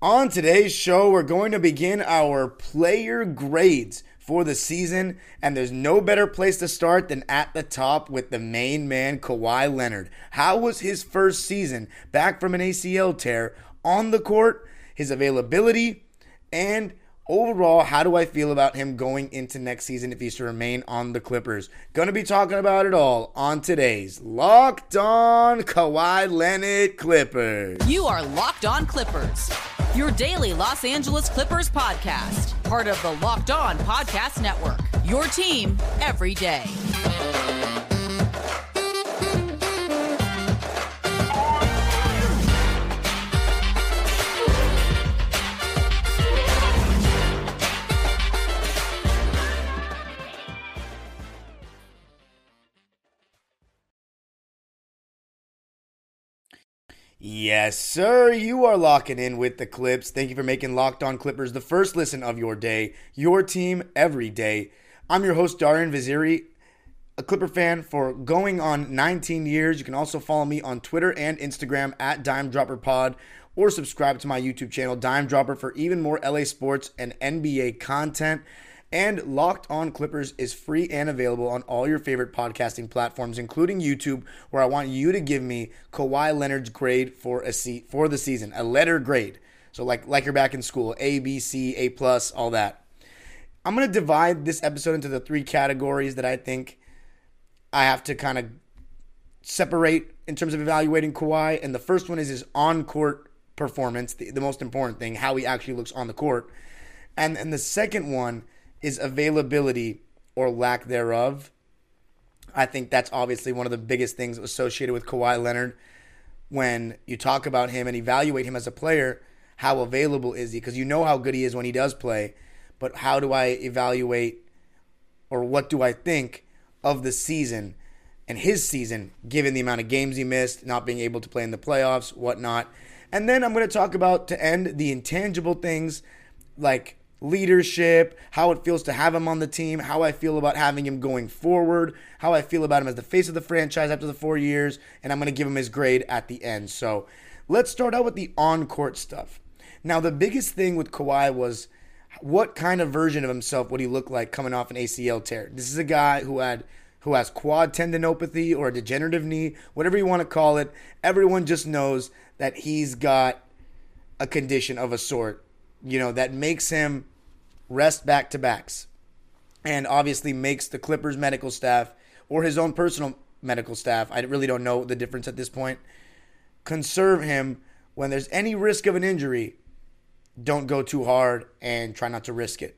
On today's show, we're going to begin our player grades for the season, and there's no better place to start than at the top with the main man, Kawhi Leonard. How was his first season back from an ACL tear on the court, his availability, and overall, how do I feel about him going into next season if he's to remain on the Clippers? Gonna be talking about it all on today's Locked On Kawhi Leonard Clippers. You are Locked On Clippers, your daily Los Angeles Clippers podcast, part of the Locked On Podcast Network. Your team every day. Yes, sir. You are locking in with the Clips. Thank you for making Locked On Clippers the first listen of your day, your team every day. I'm your host, Darian Vaziri, a Clipper fan for going on 19 years. You can also follow me on Twitter and Instagram at Dime Dropper Pod or subscribe to my YouTube channel, Dime Dropper, for even more LA sports and NBA content. And Locked On Clippers is free and available on all your favorite podcasting platforms, including YouTube, where I want you to give me Kawhi Leonard's grade for a se- for the season, a letter grade. So like like you're back in school, A, B, C, A plus, all that. I'm gonna divide this episode into the three categories that I think I have to kind of separate in terms of evaluating Kawhi. And the first one is his on court performance, the, the most important thing, how he actually looks on the court. And and the second one is availability or lack thereof. I think that's obviously one of the biggest things associated with Kawhi Leonard when you talk about him and evaluate him as a player. How available is he? Because you know how good he is when he does play, but how do I evaluate or what do I think of the season and his season, given the amount of games he missed, not being able to play in the playoffs, whatnot. And then I'm going to talk about to end the intangible things like leadership, how it feels to have him on the team, how I feel about having him going forward, how I feel about him as the face of the franchise after the four years, and I'm going to give him his grade at the end. So let's start out with the on court stuff. Now, the biggest thing with Kawhi was what kind of version of himself would he look like coming off an ACL tear? This is a guy who had who has quad tendinopathy or a degenerative knee, whatever you want to call it. Everyone just knows that he's got a condition of a sort you know, that makes him rest back to backs and obviously makes the Clippers medical staff or his own personal medical staff, I really don't know the difference at this point, conserve him when there's any risk of an injury. Don't go too hard and try not to risk it.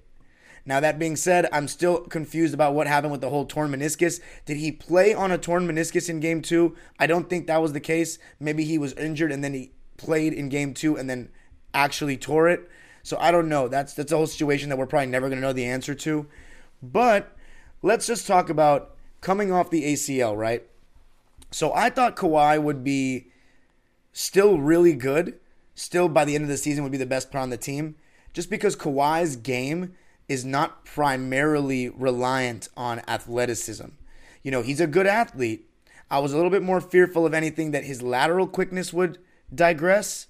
Now, that being said, I'm still confused about what happened with the whole torn meniscus. Did he play on a torn meniscus in game two? I don't think that was the case. Maybe he was injured and then he played in game two and then actually tore it. So I don't know. That's that's a whole situation that we're probably never going to know the answer to. But let's just talk about coming off the ACL, right? So I thought Kawhi would be still really good. Still by the end of the season would be the best player on the team just because Kawhi's game is not primarily reliant on athleticism. You know, he's a good athlete. I was a little bit more fearful of anything that his lateral quickness would digress,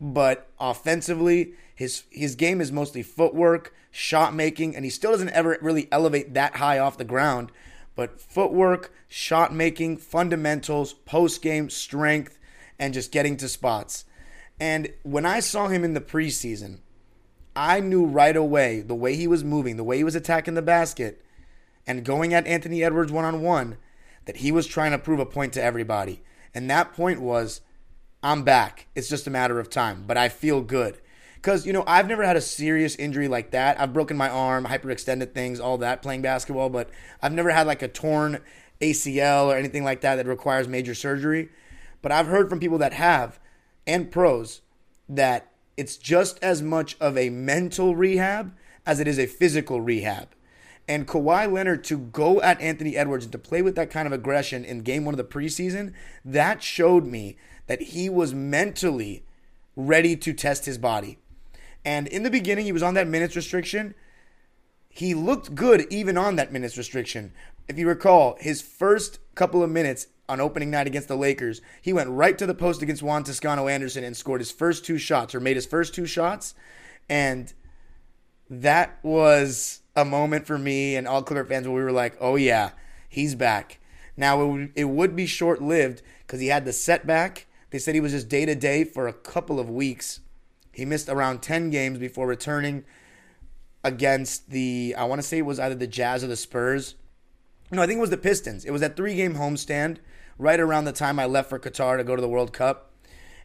but offensively, his his game is mostly footwork, shot making, and he still doesn't ever really elevate that high off the ground. But footwork, shot making, fundamentals, post game strength, and just getting to spots. And when I saw him in the preseason, I knew right away the way he was moving, the way he was attacking the basket, and going at Anthony Edwards one on one, that he was trying to prove a point to everybody. And that point was, I'm back. It's just a matter of time, but I feel good. Because, you know, I've never had a serious injury like that. I've broken my arm, hyperextended things, all that playing basketball, but I've never had like a torn ACL or anything like that that requires major surgery. But I've heard from people that have and pros that it's just as much of a mental rehab as it is a physical rehab. And Kawhi Leonard to go at Anthony Edwards and to play with that kind of aggression in game one of the preseason, that showed me that he was mentally ready to test his body. And in the beginning, he was on that minutes restriction. He looked good even on that minutes restriction. If you recall, his first couple of minutes on opening night against the Lakers. He went right to the post against Juan Toscano Anderson and scored his first two shots or made his first two shots. And that was a moment for me and all Clipper fans where we were like, oh, yeah, he's back. Now, it would, it would be short lived because he had the setback. They said he was just day to day for a couple of weeks. He missed around 10 games before returning against the, I want to say it was either the Jazz or the Spurs. No, I think it was the Pistons. It was that three game homestand right around the time I left for Qatar to go to the World Cup.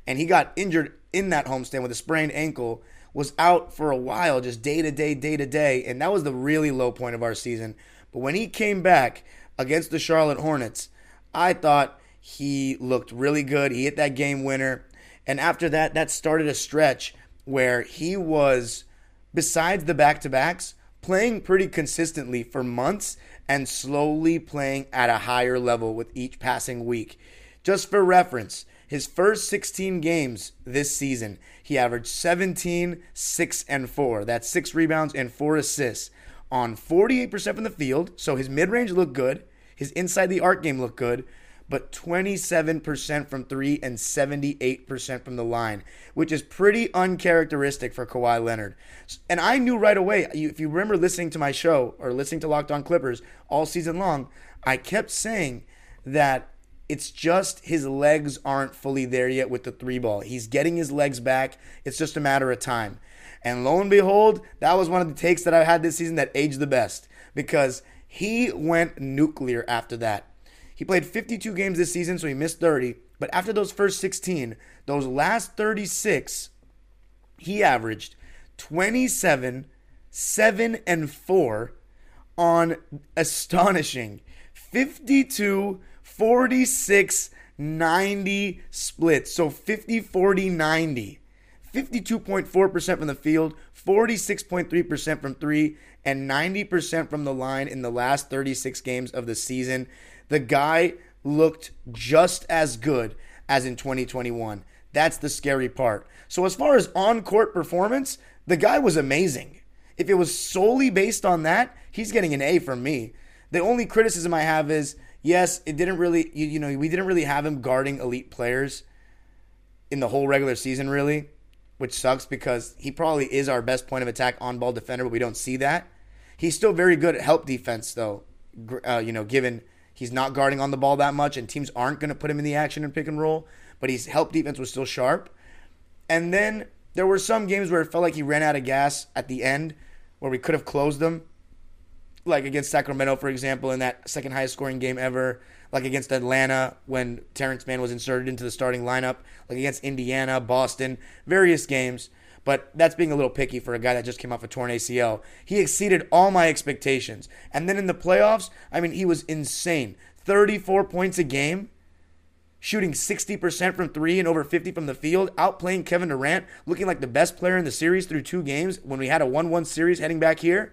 And he got injured in that homestand with a sprained ankle, was out for a while, just day to day, day to day. And that was the really low point of our season. But when he came back against the Charlotte Hornets, I thought he looked really good. He hit that game winner. And after that, that started a stretch where he was besides the back to backs, playing pretty consistently for months and slowly playing at a higher level with each passing week. Just for reference, his first 16 games this season, he averaged 17, 6, and 4. That's six rebounds and four assists on 48% from the field. So his mid range looked good. His inside the arc game looked good but 27% from three and 78% from the line, which is pretty uncharacteristic for Kawhi Leonard. And I knew right away, if you remember listening to my show or listening to Locked On Clippers all season long, I kept saying that it's just his legs aren't fully there yet with the three ball. He's getting his legs back. It's just a matter of time. And lo and behold, that was one of the takes that I had this season that aged the best because he went nuclear after that. He played 52 games this season, so he missed 30. But after those first 16, those last 36, he averaged 27, 7, and 4 on astonishing 52, 46, 90 splits. So 50, 40, 90. 52.4% from the field, 46.3% from three, and 90% from the line in the last 36 games of the season. The guy looked just as good as in 2021. That's the scary part. So, as far as on court performance, the guy was amazing. If it was solely based on that, he's getting an A from me. The only criticism I have is yes, it didn't really, you, you know, we didn't really have him guarding elite players in the whole regular season, really, which sucks because he probably is our best point of attack on ball defender, but we don't see that. He's still very good at help defense, though, uh, you know, given He's not guarding on the ball that much, and teams aren't going to put him in the action and pick and roll. But his help defense was still sharp. And then there were some games where it felt like he ran out of gas at the end, where we could have closed them. Like against Sacramento, for example, in that second highest scoring game ever. Like against Atlanta, when Terance Mann was inserted into the starting lineup. Like against Indiana, Boston, various games but that's being a little picky for a guy that just came off a torn ACL. He exceeded all my expectations. And then in the playoffs, I mean, he was insane. 34 points a game, shooting 60% from three and over 50 from the field, outplaying Kevin Durant, looking like the best player in the series through two games when we had a 1 1 series heading back here.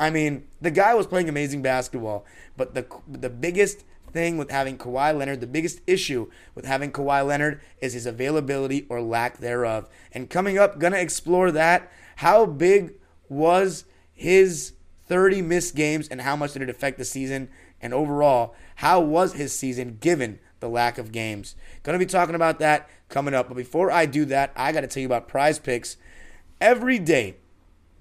I mean, the guy was playing amazing basketball, but the the biggest thing with having Kawhi Leonard, the biggest issue with having Kawhi Leonard is his availability or lack thereof. And coming up, gonna explore that. How big was his 30 missed games and how much did it affect the season? And overall, how was his season given the lack of games? Gonna be talking about that coming up. But before I do that, I gotta tell you about PrizePicks. Every day,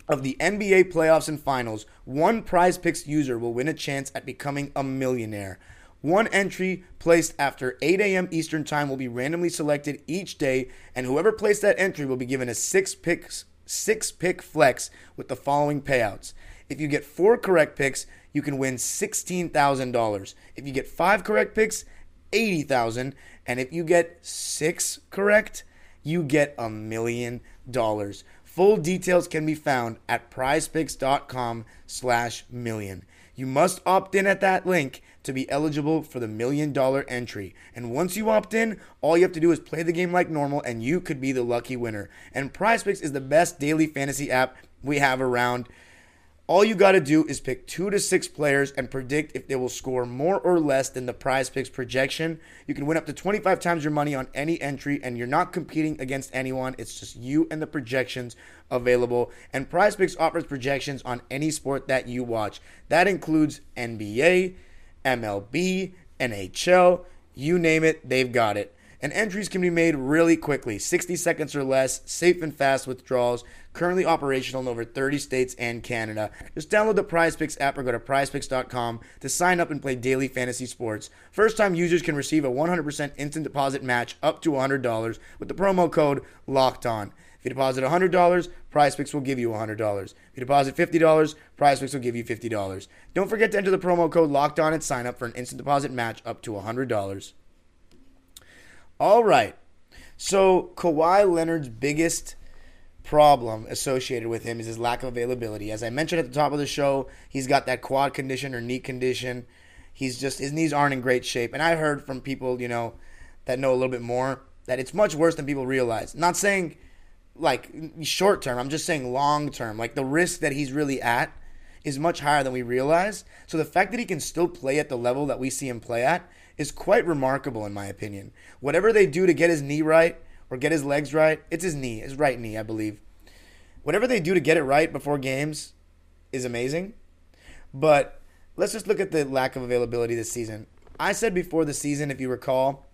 of the NBA playoffs and finals, one PrizePicks user will win a chance at becoming a millionaire. One entry placed after 8 a.m. Eastern Time will be randomly selected each day, and whoever placed that entry will be given a six picks six pick flex with the following payouts. If you get four correct picks, you can win $16,000. If you get five correct picks, $80,000, and if you get six correct, you get a million dollars. Full details can be found at prizepicks.com slash million. You must opt in at that link to be eligible for the million dollar entry. And once you opt in, all you have to do is play the game like normal and you could be the lucky winner. And PrizePicks is the best daily fantasy app we have around. All you got to do is pick two to six players and predict if they will score more or less than the PrizePicks projection. You can win up to 25 times your money on any entry, and you're not competing against anyone. It's just you and the projections available. And PrizePicks offers projections on any sport that you watch. That includes NBA, MLB, NHL, You name it, they've got it. And entries can be made really quickly 60 seconds or less, safe and fast withdrawals, currently operational in over 30 states and Canada. Just download the PrizePicks app or go to prizepicks.com to sign up and play daily fantasy sports. First time users can receive a 100% instant deposit match up to $100 with the promo code LOCKED ON. If you deposit $100, PrizePicks will give you $100. If you deposit $50, PrizePicks will give you $50. Don't forget to enter the promo code LOCKED ON and sign up for an instant deposit match up to $100. All right. So Kawhi Leonard's biggest problem associated with him is his lack of availability. As I mentioned at the top of the show, he's got that quad condition or knee condition. He's just his knees aren't in great shape. And I heard from people, you know, that know a little bit more that it's much worse than people realize. Not saying like short term, I'm just saying long term. Like the risk that he's really at is much higher than we realize. So the fact that he can still play at the level that we see him play at is quite remarkable in my opinion. Whatever they do to get his knee right or get his legs right, it's his knee, his right knee, I believe. Whatever they do to get it right before games is amazing. But let's just look at the lack of availability this season. I said before the season, if you recall,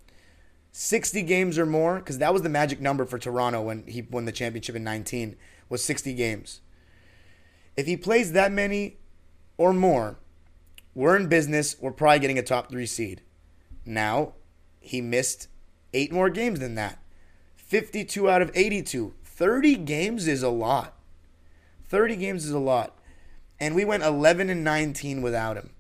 60 games or more, because that was the magic number for Toronto when he won the championship in 19, was 60 games. If he plays that many or more, we're in business. We're probably getting a top three seed. Now, he missed eight more games than that 52 out of 82. 30 games is a lot. 30 games is a lot. And we went 11 and 19 without him.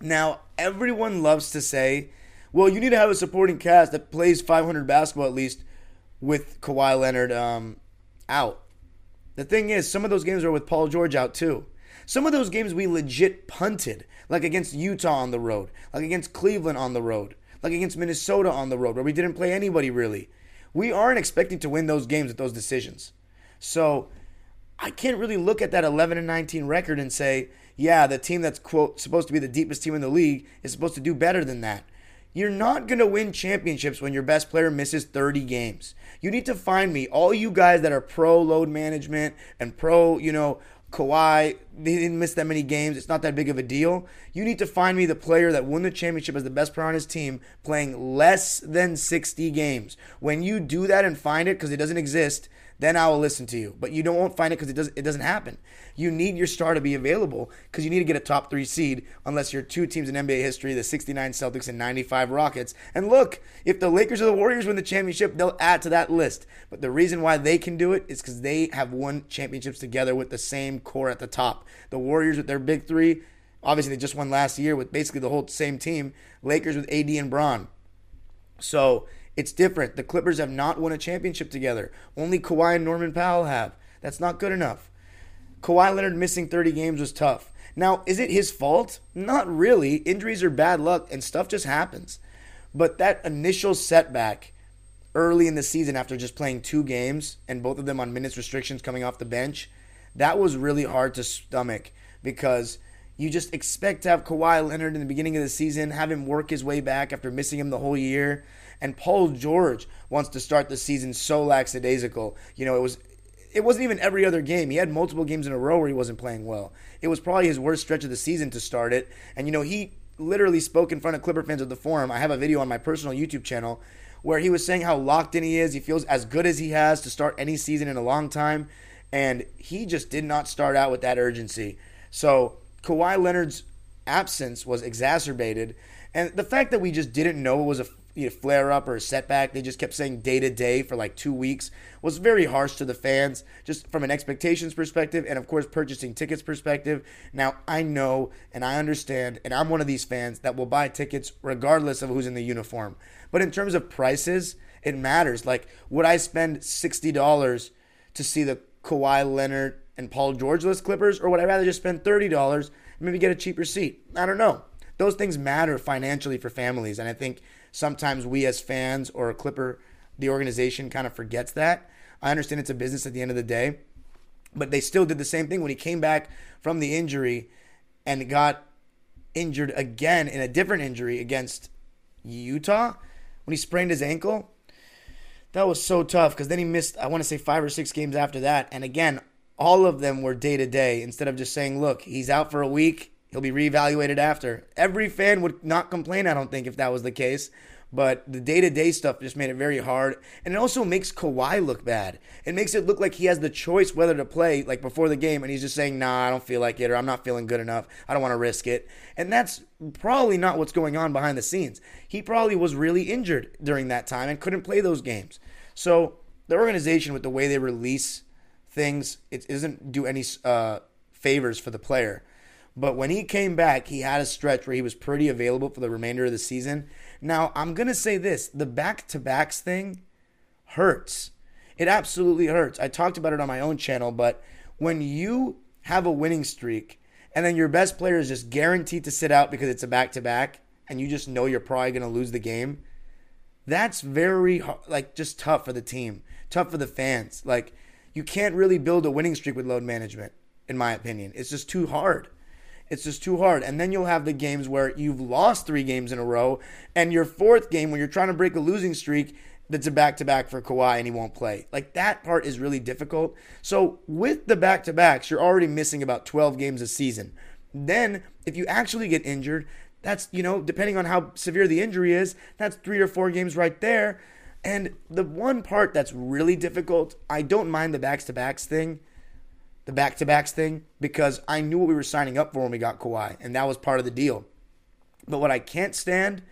Now, everyone loves to say, well, you need to have a supporting cast that plays 500 basketball at least with Kawhi Leonard um, out. The thing is, some of those games are with Paul George out too. Some of those games we legit punted, like against Utah on the road, like against Cleveland on the road, like against Minnesota on the road, where we didn't play anybody really. We aren't expecting to win those games with those decisions. So I can't really look at that 11 and 19 record and say, yeah, the team that's quote supposed to be the deepest team in the league is supposed to do better than that. You're not going to win championships when your best player misses 30 games. You need to find me, all you guys that are pro load management and pro, you know, Kawhi, they didn't miss that many games. It's not that big of a deal. You need to find me the player that won the championship as the best player on his team playing less than 60 games. When you do that and find it, because it doesn't exist, then I will listen to you. But you don't won't find it because it doesn't it doesn't happen. You need your star to be available because you need to get a top three seed unless you're two teams in NBA history, the 69 Celtics and 95 Rockets. And look, if the Lakers or the Warriors win the championship, they'll add to that list. But the reason why they can do it is because they have won championships together with the same core at the top. The Warriors with their big three, obviously they just won last year with basically the whole same team. Lakers with AD and Bron. So it's different. The Clippers have not won a championship together. Only Kawhi and Norman Powell have. That's not good enough. Kawhi Leonard missing 30 games was tough. Now, is it his fault? Not really. Injuries are bad luck and stuff just happens. But that initial setback early in the season after just playing two games and both of them on minutes restrictions coming off the bench, that was really hard to stomach because you just expect to have Kawhi Leonard in the beginning of the season, have him work his way back after missing him the whole year. And Paul George wants to start the season so lackadaisical. You know, it was it wasn't even every other game. He had multiple games in a row where he wasn't playing well. It was probably his worst stretch of the season to start it. And you know, he literally spoke in front of Clipper fans at the forum. I have a video on my personal YouTube channel where he was saying how locked in he is. He feels as good as he has to start any season in a long time. And he just did not start out with that urgency. So Kawhi Leonard's absence was exacerbated. And the fact that we just didn't know it was a you know, flare up or a setback. They just kept saying day to day for like two weeks was very harsh to the fans, just from an expectations perspective, and of course purchasing tickets perspective. Now I know and I understand, and I'm one of these fans that will buy tickets regardless of who's in the uniform. But in terms of prices, it matters. Like, would I spend sixty dollars to see the Kawhi Leonard and Paul George list Clippers, or would I rather just spend thirty dollars and maybe get a cheaper seat? I don't know. Those things matter financially for families, and I think sometimes we as fans or Clipper, the organization kind of forgets that. I understand it's a business at the end of the day, but they still did the same thing when he came back from the injury and got injured again in a different injury against Utah when he sprained his ankle. That was so tough because then he missed, I want to say, five or six games after that. And again, all of them were day to day instead of just saying, look, he's out for a week He'll be reevaluated after. Every fan would not complain, I don't think, if that was the case. But the day to day stuff just made it very hard. And it also makes Kawhi look bad. It makes it look like he has the choice whether to play, like before the game, and he's just saying, nah, I don't feel like it, or I'm not feeling good enough. I don't want to risk it. And that's probably not what's going on behind the scenes. He probably was really injured during that time and couldn't play those games. So the organization, with the way they release things, it doesn't do any uh, favors for the player. But when he came back, he had a stretch where he was pretty available for the remainder of the season. Now, I'm going to say this the back to backs thing hurts. It absolutely hurts. I talked about it on my own channel, but when you have a winning streak and then your best player is just guaranteed to sit out because it's a back to back and you just know you're probably going to lose the game, that's very like just tough for the team, tough for the fans. Like you can't really build a winning streak with load management in my opinion. It's just too hard. It's just too hard. And then you'll have the games where you've lost three games in a row, and your fourth game, when you're trying to break a losing streak, that's a back to back for Kawhi and he won't play. Like that part is really difficult. So with the back to backs, you're already missing about 12 games a season. Then if you actually get injured, that's, you know, depending on how severe the injury is, that's three or four games right there. And the one part that's really difficult, I don't mind the backs to backs thing the back to backs thing because I knew what we were signing up for when we got Kawhi, and that was part of the deal. But what I can't stand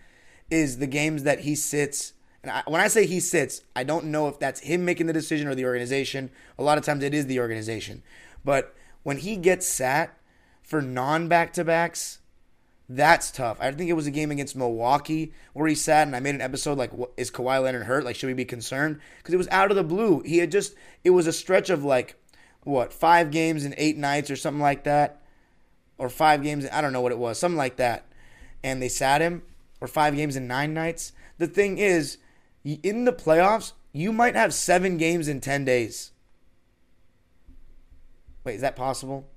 is the games that he sits. And I, when I say he sits, I don't know if that's him making the decision or the organization. A lot of times it is the organization. But when he gets sat for non back to backs, that's tough. I think it was a game against Milwaukee where he sat, and I made an episode like, "Is Kawhi Leonard hurt? Like, should we be concerned?" Because it was out of the blue. He had just, it was a stretch of like what five games in eight nights or something like that, or five games. I don't know what it was, something like that. And they sat him, or five games in nine nights. The thing is, in the playoffs, you might have seven games in ten days. Wait, is that possible?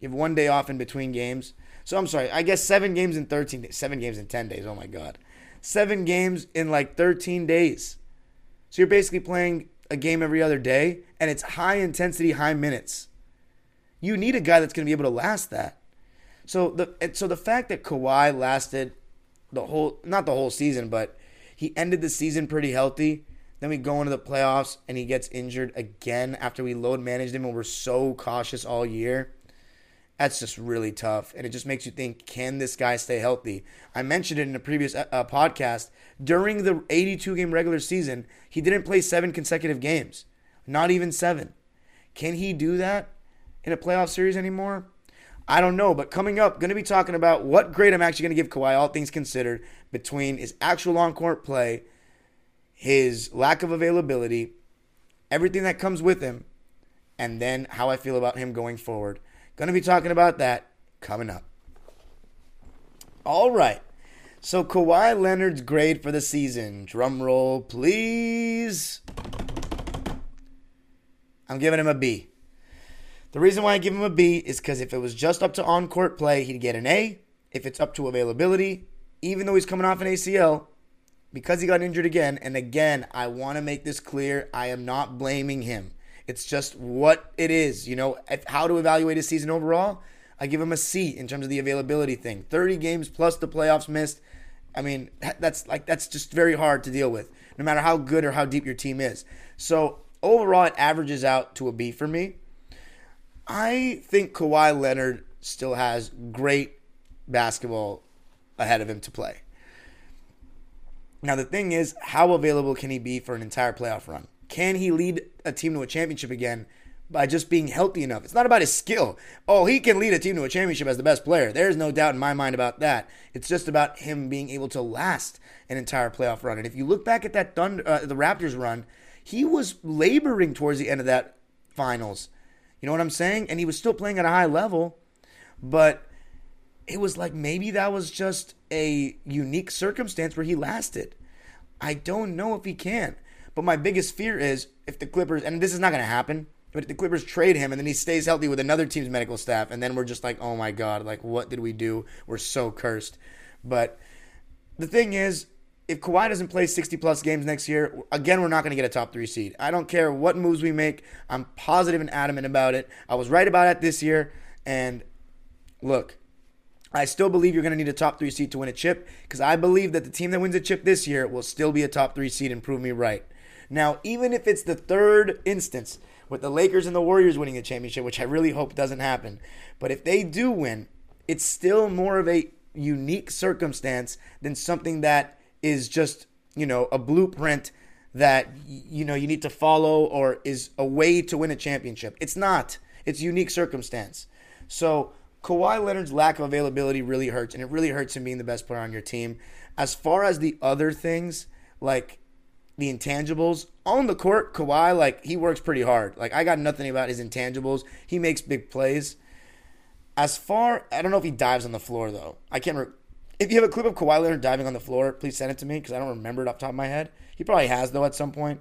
You have one day off in between games. So I'm sorry. I guess seven games in 13 days. Seven games in 10 days. Oh my God. Seven games in like 13 days. So you're basically playing a game every other day, and it's high intensity, high minutes. You need a guy that's going to be able to last that. So the so the fact that Kawhi lasted the whole not the whole season, but he ended the season pretty healthy. Then we go into the playoffs and he gets injured again after we load managed him and we're so cautious all year. That's just really tough. And it just makes you think can this guy stay healthy? I mentioned it in a previous uh, uh podcast. During the 82 game regular season, he didn't play seven consecutive games, not even seven. Can he do that in a playoff series anymore? I don't know, but coming up, going to be talking about what grade I'm actually going to give Kawhi, all things considered, between his actual on court play, his lack of availability, everything that comes with him, and then how I feel about him going forward. Going to be talking about that coming up. All right. So Kawhi Leonard's grade for the season. Drum roll, please. I'm giving him a B. The reason why I give him a B is because if it was just up to on court play, he'd get an A. If it's up to availability, even though he's coming off an ACL, because he got injured again, and again, I want to make this clear I am not blaming him. It's just what it is. You know, how to evaluate a season overall. I give him a C in terms of the availability thing. 30 games plus the playoffs missed. I mean, that's like that's just very hard to deal with, no matter how good or how deep your team is. So overall, it averages out to a B for me. I think Kawhi Leonard still has great basketball ahead of him to play. Now the thing is, how available can he be for an entire playoff run? Can he lead a team to a championship again by just being healthy enough? It's not about his skill. Oh, he can lead a team to a championship as the best player. There's no doubt in my mind about that. It's just about him being able to last an entire playoff run. And if you look back at that Thunder, uh, the Raptors run, he was laboring towards the end of that finals. You know what I'm saying? And he was still playing at a high level, but it was like maybe that was just a unique circumstance where he lasted. I don't know if he can. But my biggest fear is if the Clippers, and this is not going to happen, but if the Clippers trade him and then he stays healthy with another team's medical staff, and then we're just like, oh my God, like what did we do? We're so cursed. But the thing is, if Kawhi doesn't play 60 plus games next year, again, we're not going to get a top three seed. I don't care what moves we make. I'm positive and adamant about it. I was right about it this year. And look, I still believe you're going to need a top three seed to win a chip because I believe that the team that wins a chip this year will still be a top three seed and prove me right. Now, even if it's the third instance with the Lakers and the Warriors winning a championship, which I really hope doesn't happen, but if they do win, it's still more of a unique circumstance than something that is just, you know, a blueprint that you know you need to follow or is a way to win a championship. It's not. It's unique circumstance. So Kawhi Leonard's lack of availability really hurts, and it really hurts him being the best player on your team. As far as the other things, like the intangibles on the court, Kawhi like he works pretty hard. Like I got nothing about his intangibles. He makes big plays. As far, I don't know if he dives on the floor though. I can't. Re- if you have a clip of Kawhi Leonard diving on the floor, please send it to me because I don't remember it off top of my head. He probably has though at some point.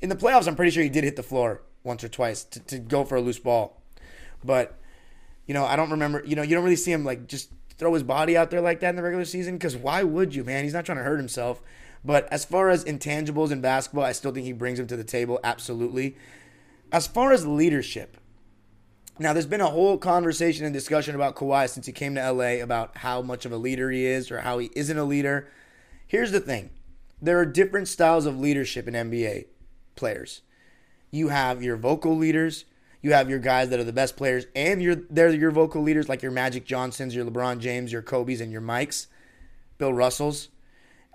In the playoffs, I'm pretty sure he did hit the floor once or twice to, to go for a loose ball. But you know, I don't remember. You know, you don't really see him like just throw his body out there like that in the regular season because why would you, man? He's not trying to hurt himself. But as far as intangibles in basketball, I still think he brings them to the table. Absolutely. As far as leadership, now, there's been a whole conversation and discussion about Kawhi since he came to LA about how much of a leader he is or how he isn't a leader. Here's the thing there are different styles of leadership in NBA players. You have your vocal leaders, you have your guys that are the best players, and you're, they're your vocal leaders, like your Magic Johnsons, your LeBron James, your Kobe's, and your Mikes, Bill Russells.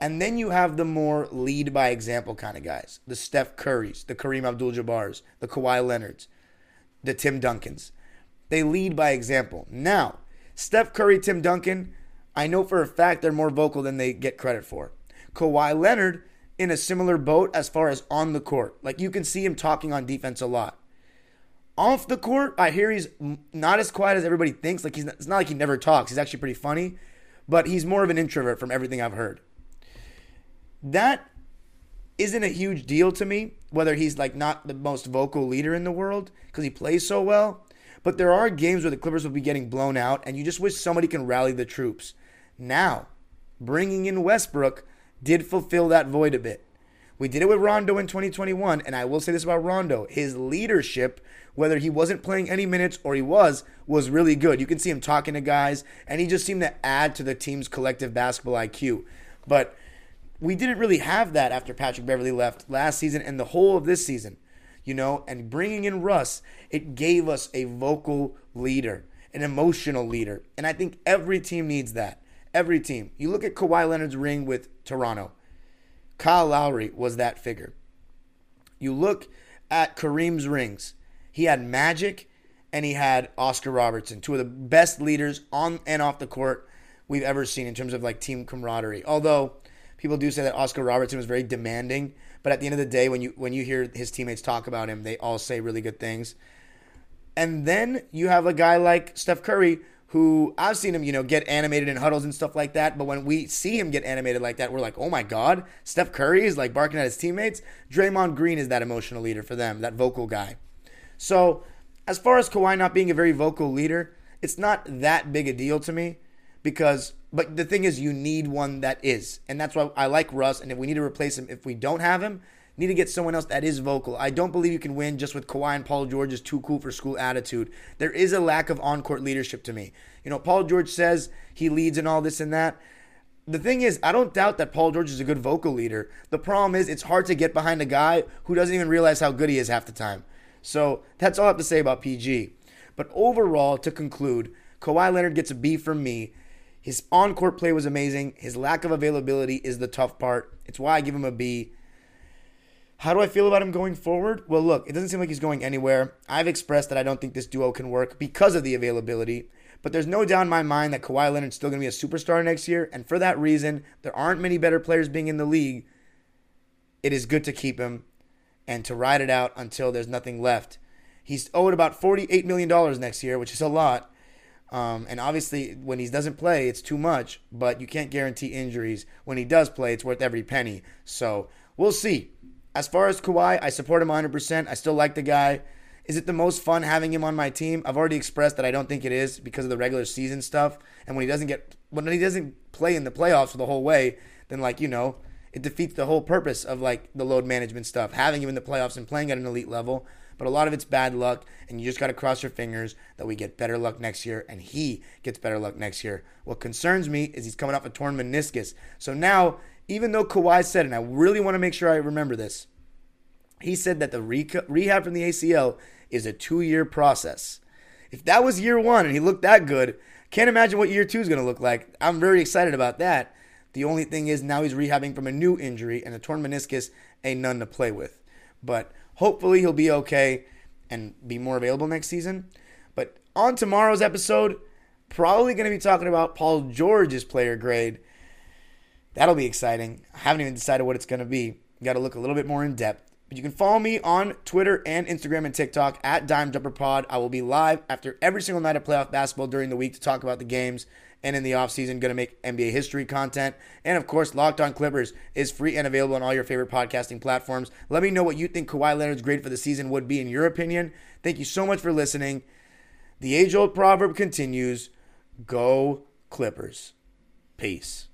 And then you have the more lead by example kind of guys the Steph Currys, the Kareem Abdul Jabbars, the Kawhi Leonards the Tim Duncans. They lead by example. Now, Steph Curry, Tim Duncan, I know for a fact they're more vocal than they get credit for. Kawhi Leonard in a similar boat as far as on the court. Like you can see him talking on defense a lot. Off the court, I hear he's not as quiet as everybody thinks. Like he's not, it's not like he never talks. He's actually pretty funny, but he's more of an introvert from everything I've heard. That isn't a huge deal to me, whether he's like not the most vocal leader in the world because he plays so well. But there are games where the Clippers will be getting blown out, and you just wish somebody can rally the troops. Now, bringing in Westbrook did fulfill that void a bit. We did it with Rondo in 2021, and I will say this about Rondo. His leadership, whether he wasn't playing any minutes or he was, was really good. You can see him talking to guys, and he just seemed to add to the team's collective basketball IQ. But we didn't really have that after Patrick Beverley left last season and the whole of this season, you know. And bringing in Russ, it gave us a vocal leader, an emotional leader. And I think every team needs that. Every team. You look at Kawhi Leonard's ring with Toronto, Kyle Lowry was that figure. You look at Kareem's rings, he had Magic and he had Oscar Robertson, two of the best leaders on and off the court we've ever seen in terms of like team camaraderie. Although, people do say that Oscar Robertson was very demanding, but at the end of the day, when you when you hear his teammates talk about him, they all say really good things. And then you have a guy like Steph Curry, who I've seen him, you know, get animated in huddles and stuff like that. But when we see him get animated like that, we're like, oh my God, Steph Curry is like barking at his teammates. Draymond Green is that emotional leader for them, that vocal guy. So as far as Kawhi not being a very vocal leader, it's not that big a deal to me because but the thing is, you need one that is, and that's why I like Russ. And if we need to replace him, if we don't have him, need to get someone else that is vocal. I don't believe you can win just with Kawhi and Paul George's too cool for school attitude. There is a lack of on-court leadership to me. You know, Paul George says he leads and all this and that. The thing is, I don't doubt that Paul George is a good vocal leader. The problem is, it's hard to get behind a guy who doesn't even realize how good he is half the time. So that's all I have to say about PG. But overall, to conclude, Kawhi Leonard gets a B from me. His on court play was amazing. His lack of availability is the tough part. It's why I give him a B. How do I feel about him going forward? Well, look, it doesn't seem like he's going anywhere. I've expressed that I don't think this duo can work because of the availability. But there's no doubt in my mind that Kawhi Leonard's still going to be a superstar next year. And for that reason, there aren't many better players being in the league. It is good to keep him and to ride it out until there's nothing left. He's owed about $48 million next year, which is a lot. Um, and obviously, when he doesn't play, it's too much, but you can't guarantee injuries. When he does play, it's worth every penny. So we'll see. As far as Kawhi, I support him 100%. I still like the guy. Is it the most fun having him on my team? I've already expressed that I don't think it is because of the regular season stuff. And when he doesn't get when he doesn't play in the playoffs the whole way, then like you know, it defeats the whole purpose of like the load management stuff. Having him in the playoffs and playing at an elite level. But a lot of it's bad luck, and you just got to cross your fingers that we get better luck next year, and he gets better luck next year. What concerns me is he's coming off a torn meniscus. So now, even though Kawhi said, and I really want to make sure I remember this, he said that the rehab from the ACL is a two year process. If that was year one and he looked that good, can't imagine what year two is going to look like. I'm very excited about that. The only thing is now he's rehabbing from a new injury, and a torn meniscus ain't none to play with. But hopefully he'll be okay and be more available next season. But on tomorrow's episode, probably going to be talking about Paul George's player grade. That'll be exciting. I haven't even decided what it's going to be. Got to look a little bit more in depth. But you can follow me on Twitter and Instagram and TikTok at Dime Dropper Pod. I will be live after every single night of playoff basketball during the week to talk about the games. And in the offseason, going to make NBA history content. And of course, Locked On Clippers is free and available on all your favorite podcasting platforms. Let me know what you think Kawhi Leonard's grade for the season would be in your opinion. Thank you so much for listening. The age old proverb continues go Clippers. Peace.